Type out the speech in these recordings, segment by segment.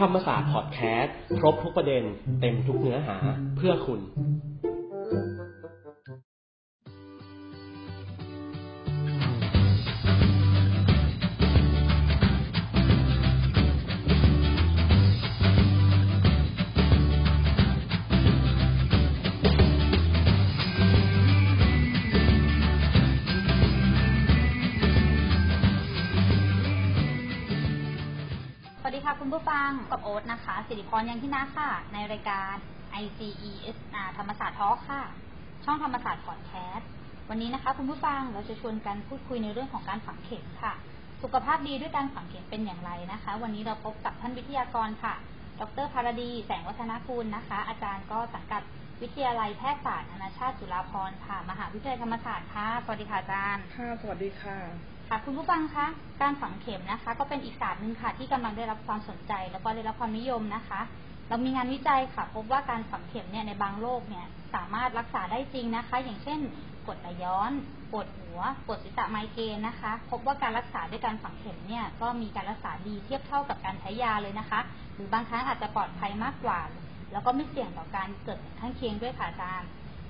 ธรรมศาสตร์พอดแคสต์ครบทุกประเด็นเต็มทุกเนื้อหาเพื่อคุณ ฟังกับโอ๊ตนะคะสิริพรยังที่นาค่ะ ในรายการ ICESR ธรรมศาสตร์ทอค่ะ ช่องธรรมศาสตร์พอดแคสต์วันนี้นะคะคุณผู้ฟังเราจะชวนกันพูดคุยในเรื่องของการฝังเข็มค่ะ สุขภาพดีด้วยการฝังเข็มเป็นอย่างไรนะคะ วันนี้เราพบกับท่านวิทยากรค่ะ ดรภารดี แสงวัฒนกุลนะคะ อาจารย์ก็สังกัดวิทยาลัยแพทยศาสตร์นานาชาติจุฬาภรณ์ค่ะ มหาวิทยาลัยธรรมศาสตร์ค่ะ สวัสดีค่ะอาจารย์ ค่ะ สวัสดีค่ะ ค่ะคุณผู้ฟังคะการฝังเข็มนะคะ ก็เป็นอีกศาสตร์หนึ่งค่ะ ที่กำลังได้รับความสนใจ แล้วก็ได้รับความนิยมนะคะ เรามีงานวิจัยค่ะ พบว่าการฝังเข็มเนี่ยในบางโรคเนี่ยสามารถรักษาได้จริงนะคะ อย่างเช่นกรดไหลย้อนปวดหัวปวดศีรษะไมเกรนนะคะ พบว่าการรักษาด้วยการฝังเข็มเนี่ยก็มีการรักษาดีเทียบเท่ากับการใช้ยาเลยนะคะ หรือบางครั้งอาจจะปลอดภัยมากกว่า แล้วก็ไม่เสี่ยงต่อการเกิดข้างเคียงด้วยค่ะอาจารย์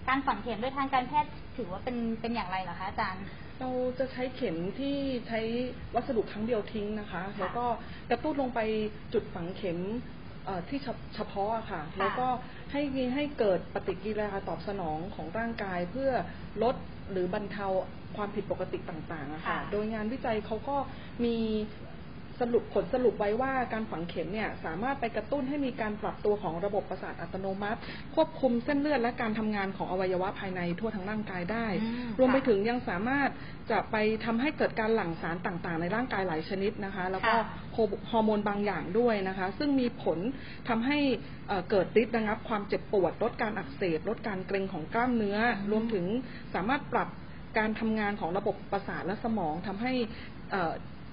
การฝังเข็มด้วยทางการแพทย์ถือว่าเป็นเป็นอย่างไรเหรอคะอาจารย์ เราจะใช้เข็มที่ใช้วัสดุครั้งเดียวทิ้งนะคะ แล้วก็กระตุ้นลงไปจุดฝังเข็มเอ่อที่เฉเฉพาะอะค่ะค่ะ แล้วก็ให้ให้เกิดปฏิกิริยาตอบสนองของร่างกายเพื่อลดหรือบรรเทาความผิดปกติต่างๆอะค่ะ โดยงานวิจัยเขาก็มี สรุปผลสรุปไว้ว่าการฝังเข็มเนี่ยสามารถไปกระตุ้นให้มีการปรับตัวของระบบประสาทอัตโนมัติ ควบคุมเส้นเลือดและการทำงานของอวัยวะภายในทั่วทั้งร่างกายได้อืมรวมไปค่ะถึงยังสามารถจะไปทำให้เกิดการหลั่งสารต่างๆ ในร่างกายหลายชนิดนะคะ แล้วก็ค่ะฮอร์โมนบางอย่างด้วยนะคะ ซึ่งมีผลทำให้เอ่อเกิดฤทธิ์ระงับความเจ็บปวดลดการอักเสบลดการเกร็งของกล้ามเนื้ออืมรวมถึงสามารถปรับการทำงานของระบบประสาทและสมองทำให้เ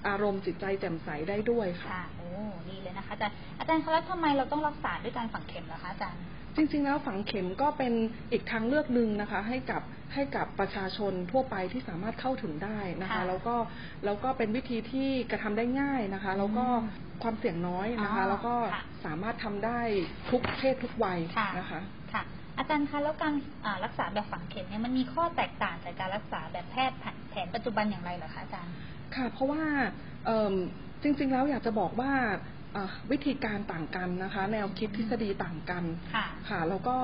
อ่ออารมณ์จิตใจแจ่มใสได้ด้วยค่ะค่ะ โอ้ดีเลยนะคะอาจารย์อาจารย์คะแล้วทำไมเราต้องรักษาด้วยการฝังเข็มล่ะคะอาจารย์จริงๆแล้วฝังเข็มก็เป็นอีกทางเลือกหนึ่งนะคะ ให้กับให้กับประชาชนทั่วไปที่สามารถเข้าถึงได้นะคะค่ะแล้วก็แล้วก็เป็นวิธีที่กระทำได้ง่ายนะคะ แล้วก็อืมความเสี่ยงน้อยนะคะอ๋อแล้วก็ค่ะสามารถทำได้ทุกเพศทุกวัยค่ะนะคะค่ะ อาจารย์คะแล้วการอ่ารักษาแบบฝังเข็มเนี่ยมันมีข้อแตกต่างจากการรักษาแบบแพทย์แผนแผนปัจจุบันอย่างไรเหรอคะอาจารย์ ค่ะ เพราะว่าเอิ่มจริง ๆ แล้วอยากจะบอกว่าเอ่อวิธีการต่างกันนะคะ แนวคิดทฤษฎีต่างกันค่ะค่ะแล้วก็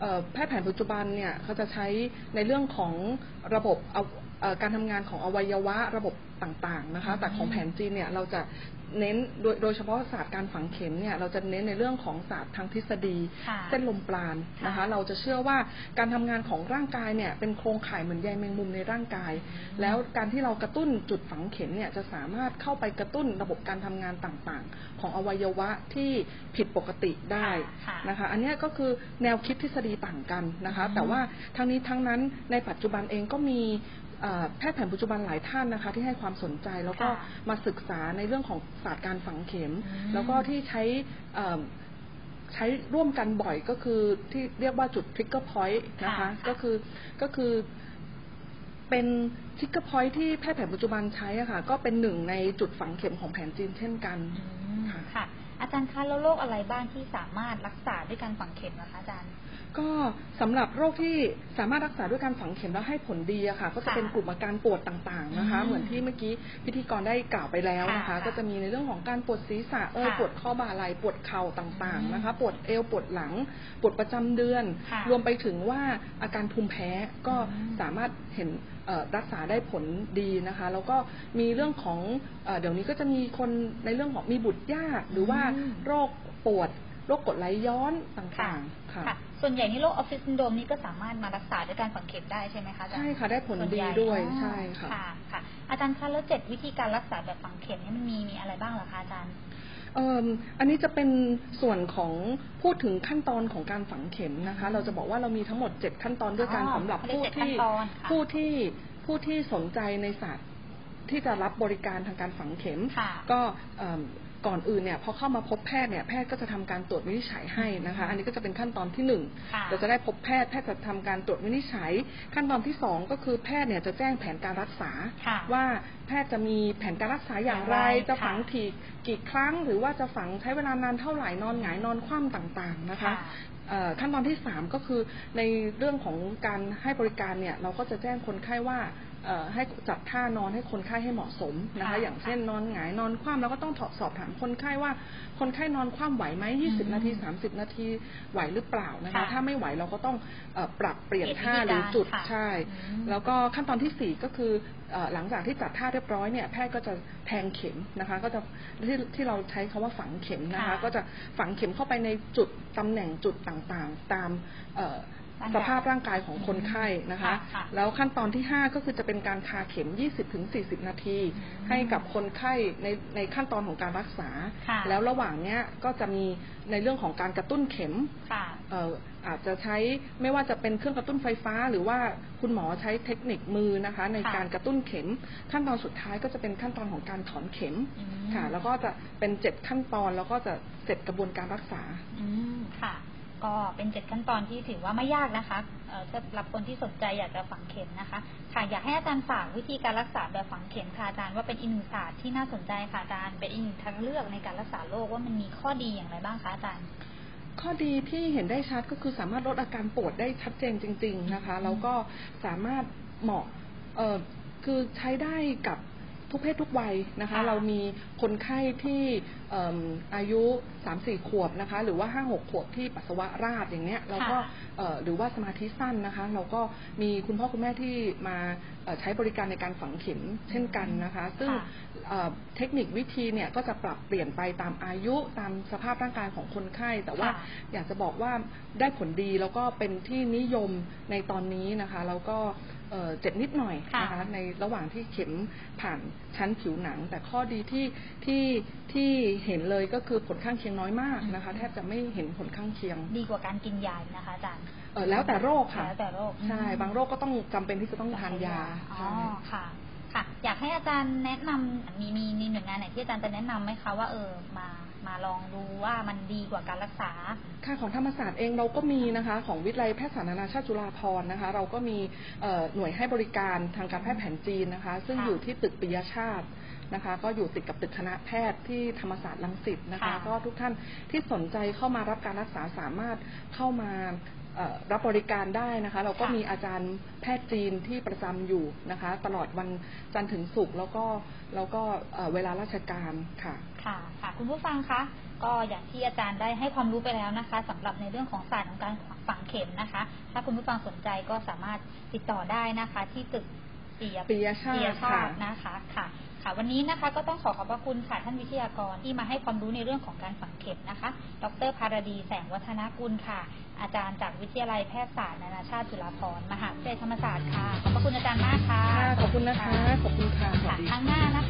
เอ่อแพทย์แผนปัจจุบันเนี่ยเขาจะใช้ในเรื่องของระบบเอาเอ่อ การทำงานของอวัยวะระบบต่างๆนะคะ แต่ของแผนจีนเนี่ยเราจะเน้นโดยโดยเฉพาะศาสตร์การฝังเข็มเนี่ยเราจะเน้นในเรื่องของศาสตร์ทางทฤษฎีค่ะเส้นลมปราณนะคะค่ะเราจะเชื่อว่าการทำงานของร่างกายเนี่ยเป็นโครงข่ายเหมือนใยแมงมุมในร่างกาย แล้วการที่เรากระตุ้นจุดฝังเข็มเนี่ยจะสามารถเข้าไปกระตุ้นระบบการทำงานต่างๆ ของอวัยวะที่ผิดปกติได้ค่ะนะคะ อันเนี้ยก็คือแนวคิดทฤษฎีต่างกันนะคะอืมแต่ว่าทั้งนี้ทั้งนั้นในปัจจุบันเองก็มีเอ่อ แพทย์แผนปัจจุบันหลายท่านนะคะ ที่ให้ความสนใจแล้วก็ค่ะมาศึกษาในเรื่องของศาสตร์การฝังเข็มอืมแล้วก็ที่ใช้เอ่อใช้ร่วมกันบ่อยก็คือที่เรียกว่าจุด trigger point นะคะค่ะก็คือก็คือเป็น trigger point ที่แพทย์แผนปัจจุบันใช้อะค่ะ ก็เป็นหนึ่งในจุดฝังเข็มของแผนจีนเช่นกันอืมค่ะค่ะอา จารย์คะแล้วโรคอะไรบ้างที่สามารถรักษาด้วยการฝังเข็มนะคะอาจารย์ ก็สำหรับโรคที่สามารถรักษาด้วยการฝังเข็มแล้วให้ผลดีอะค่ะ ก็จะค่ะเป็นกลุ่มอาการปวดต่างๆนะคะอืมเหมือนที่เมื่อกี้พิธีกรได้กล่าวไปแล้วนะคะค่ะก็จะมีในเรื่องของการปวดศีรษะเอยค่ะปวดข้อบ่าไหล่ปวดเข่าต่างอืมๆนะคะ ปวดเอวปวดหลัง ปวดประจำเดือนค่ะรวมไปถึงว่าอาการภูมิแพ้ก็อืมสามารถเห็นเอ่อรักษาได้ผลดีนะคะ แล้วก็มีเรื่องของเอ่อเดี๋ยวนี้ก็จะมีคนในเรื่องของมีบุตรยาก หรือว่าอืมโรคปวดโรคกรดไหลย้อนต่างๆค่ะค่ะ ส่วนใหญ่นี่โรคออฟฟิศซินโดรมนี่ก็สามารถมารักษาด้วยการฝังเข็มได้ใช่ไหมคะอาจารย์ใช่ค่ะ ได้ผลดีส่วนใหญ่ด้วยอ๋อใช่ค่ะค่ะค่ะ อาจารย์คะแล้วเจ็ดวิธีการรักษาแบบฝังเข็มนี่มันมีมีอะไรบ้างเหรอคะอาจารย์เอิ่มอันนี้จะเป็นส่วนของพูดถึงขั้นตอนของการฝังเข็มนะคะ เราจะบอกว่าเรามีทั้งหมด 7 ขั้นตอนด้วยกันอ๋อสำหรับเขาเรียกผู้เจ็ดที่ขั้นตอนค่ะผู้ที่ผู้ที่สนใจในศาสตร์ที่จะรับบริการทางการฝังเข็มค่ะก็เอิ่ม ก่อนอื่นเนี่ยพอเข้ามาพบแพทย์เนี่ยแพทย์ก็จะทำการตรวจวินิจฉัยให้นะคะอันนี้ก็จะเป็นขั้นตอนที่หนึ่งค่ะเราจะได้พบแพทย์แพทย์จะทำการตรวจวินิจฉัย ขั้นตอนที่สองก็คือแพทย์เนี่ยจะแจ้งแผนการรักษาค่ะว่าแพทย์จะมีแผนการรักษาอย่างไรอย่างไรจะฝังค่ะทีกี่ครั้ง หรือว่าจะฝังใช้เวลานานเท่าไหร่นอนหงายนอนคว่ำต่างๆนะคะค่ะเอ่อขั้นตอนที่สามก็คือในเรื่องของการให้บริการเนี่ยเราก็จะแจ้งคนไข้ว่าเอ่อ ให้จัดท่านอนให้คนไข้ให้เหมาะสมนะคะค่ะอย่างเช่นนอนหงายนอนคว่ำแล้วก็ต้องสอบถามคนไข้ว่าคนไข้นอนคว่ำไหวไหมอืม20นาที30นาทีไหวหรือเปล่านะคะค่ะถ้าไม่ไหวเราก็ต้องเอ่อปรับเปลี่ยนเปลี่ยนท่าวิธีหรือจุดการค่ะใช่อืมแล้วก็ขั้นตอนที่สี่ก็คือเอ่อหลังจากที่จัดท่าเรียบร้อยเนี่ยแพทย์ก็จะแทงเข็มนะคะ ก็จะที่ที่เราใช้คาว่าฝังเข็มนะคะค่ะก็จะฝังเข็มเข้าไปในจุดตำแหน่งจุดต่างๆ ตาม เอ่อร่างกายสภาพร่างกายของคนไข้นะคะค่ะค่ะแล้วขั้นตอนที่ 5 ก็คือจะเป็นการทาเข็ม 20-40 นาทีอืมให้กับคนไข้ในในขั้นตอนของการรักษาค่ะแล้วระหว่างเนี้ยก็จะมีในเรื่องของการกระตุ้นเข็มค่ะเอ่ออาจจะใช้ไม่ว่าจะเป็นเครื่องกระตุ้นไฟฟ้า หรือว่าคุณหมอใช้เทคนิคมือนะคะ ในค่ะการกระตุ้นเข็ม ขั้นตอนสุดท้ายก็จะเป็นขั้นตอนของการถอนเข็มอืมค่ะ แล้วก็จะเป็นเจ็ดขั้นตอนแล้วก็จะเสร็จกระบวนการรักษาอืมค่ะ ก็เป็นเจ็ดขั้นตอนที่ถือว่าไม่ยากนะคะเออสำหรับคนที่สนใจอยากจะฝังเข็มนะคะ ค่ะอยากให้อาจารย์ฝากวิธีการรักษาแบบฝังเข็มค่ะอาจารย์ว่าเป็นอีกหนึ่งศาสตร์ที่น่าสนใจค่ะอาจารย์เป็นอีกหนึ่งทางเลือกในการรักษาโรคว่ามันมีข้อดีอย่างไรบ้างคะอาจารย์ ข้อดีที่เห็นได้ชัดก็คือสามารถลดอาการปวดได้ชัดเจนจริง ๆนะคะ แล้วก็สามารถเหมาะเอ่อคือใช้ได้กับ ทุกเพศทุกวัยนะคะค่ะเรามีคนไข้ที่เอิ่มอายุ 3-4 ขวบนะคะ หรือว่า 5-6 ขวบที่ปัสสาวะราดอย่างเนี้ยเราก็ค่ะเอ่อหรือว่าสมาธิสั้นนะคะ เราก็มีคุณพ่อคุณแม่ที่มาเอ่อใช้บริการในการฝังเข็มเช่นกันนะคะ ซึ่งค่ะเอ่อเทคนิควิธีเนี่ยก็จะปรับเปลี่ยนไปตามอายุตามสภาพร่างกายของคนไข้ แต่ว่าค่ะอยากจะบอกว่าได้ผลดีแล้วก็เป็นที่นิยมในตอนนี้นะคะ แล้วก็ เอ่อเจ็บนิดหน่อยนะคะค่ะในระหว่างที่เข็มผ่านชั้นผิวหนัง แต่ข้อดีที่ที่ที่เห็นเลยก็คือผลข้างเคียงน้อยมากนะคะ แทบจะไม่เห็นผลข้างเคียง ดีกว่าการกินยาอีกนะคะอาจารย์เอ่อแล้วแต่โรคค่ะแล้วแต่โรคใช่บางโรคก็ต้องจำเป็นที่จะต้องทานยาอ๋อใช่ค่ะค่ะ อยากให้อาจารย์แนะนำมีมีมีหน่วยงานไหนที่อาจารย์จะแนะนำไหมคะว่าเออมา มาลองดูว่ามันดีกว่าการรักษา ค่ะของธรรมศาสตร์เองเราก็มีนะคะ ของวิทยาลัยแพทยศาสตร์นานาชาติจุฬาภรณ์นะคะ เราก็มีเอ่อหน่วยให้บริการทางการแพทย์แผนจีนนะคะ ซึ่งค่ะอยู่ที่ตึกปิยชาตินะคะก็อยู่ติดกับตึกคณะแพทย์ที่ธรรมศาสตร์ลังสิตนะคะค่ะก็ทุกท่านที่สนใจเข้ามารับการรักษาสามารถเข้ามาเอ่อ รับบริการได้นะคะ เราก็ค่ะมีอาจารย์แพทย์จีนที่ประจำอยู่นะคะ ตลอดวันจันทร์ถึงศุกร์แล้วก็แล้วก็เอ่อเวลาราชการค่ะค่ะค่ะคุณผู้ฟังคะก็อย่างที่อาจารย์ได้ให้ความรู้ไปแล้วนะคะสำหรับในเรื่องของศาสตร์ของการฝังเข็มนะคะ ถ้าคุณผู้ฟังสนใจก็สามารถติดต่อได้นะคะ ที่ตึก ปิยปิยชาติปิยชาติค่ะนะคะค่ะ ค่ะวันนี้นะคะก็ต้องขอขอบพระคุณค่ะท่านวิทยากรที่มาให้ความรู้ในเรื่องของการฝังเข็มนะคะ ดรภารดีแสงวัฒนกุลค่ะ อาจารย์จากวิทยาลัยแพทยศาสตร์นานาชาติจุฬาภรณ์มหาวิทยาลัยธรรมศาสตร์ค่ะ ขอบพระคุณอาจารย์มากค่ะค่ะขอบคุณนะคะ ขอบคุณค่ะสวัค่ะสดีครั้งหน้านะคะ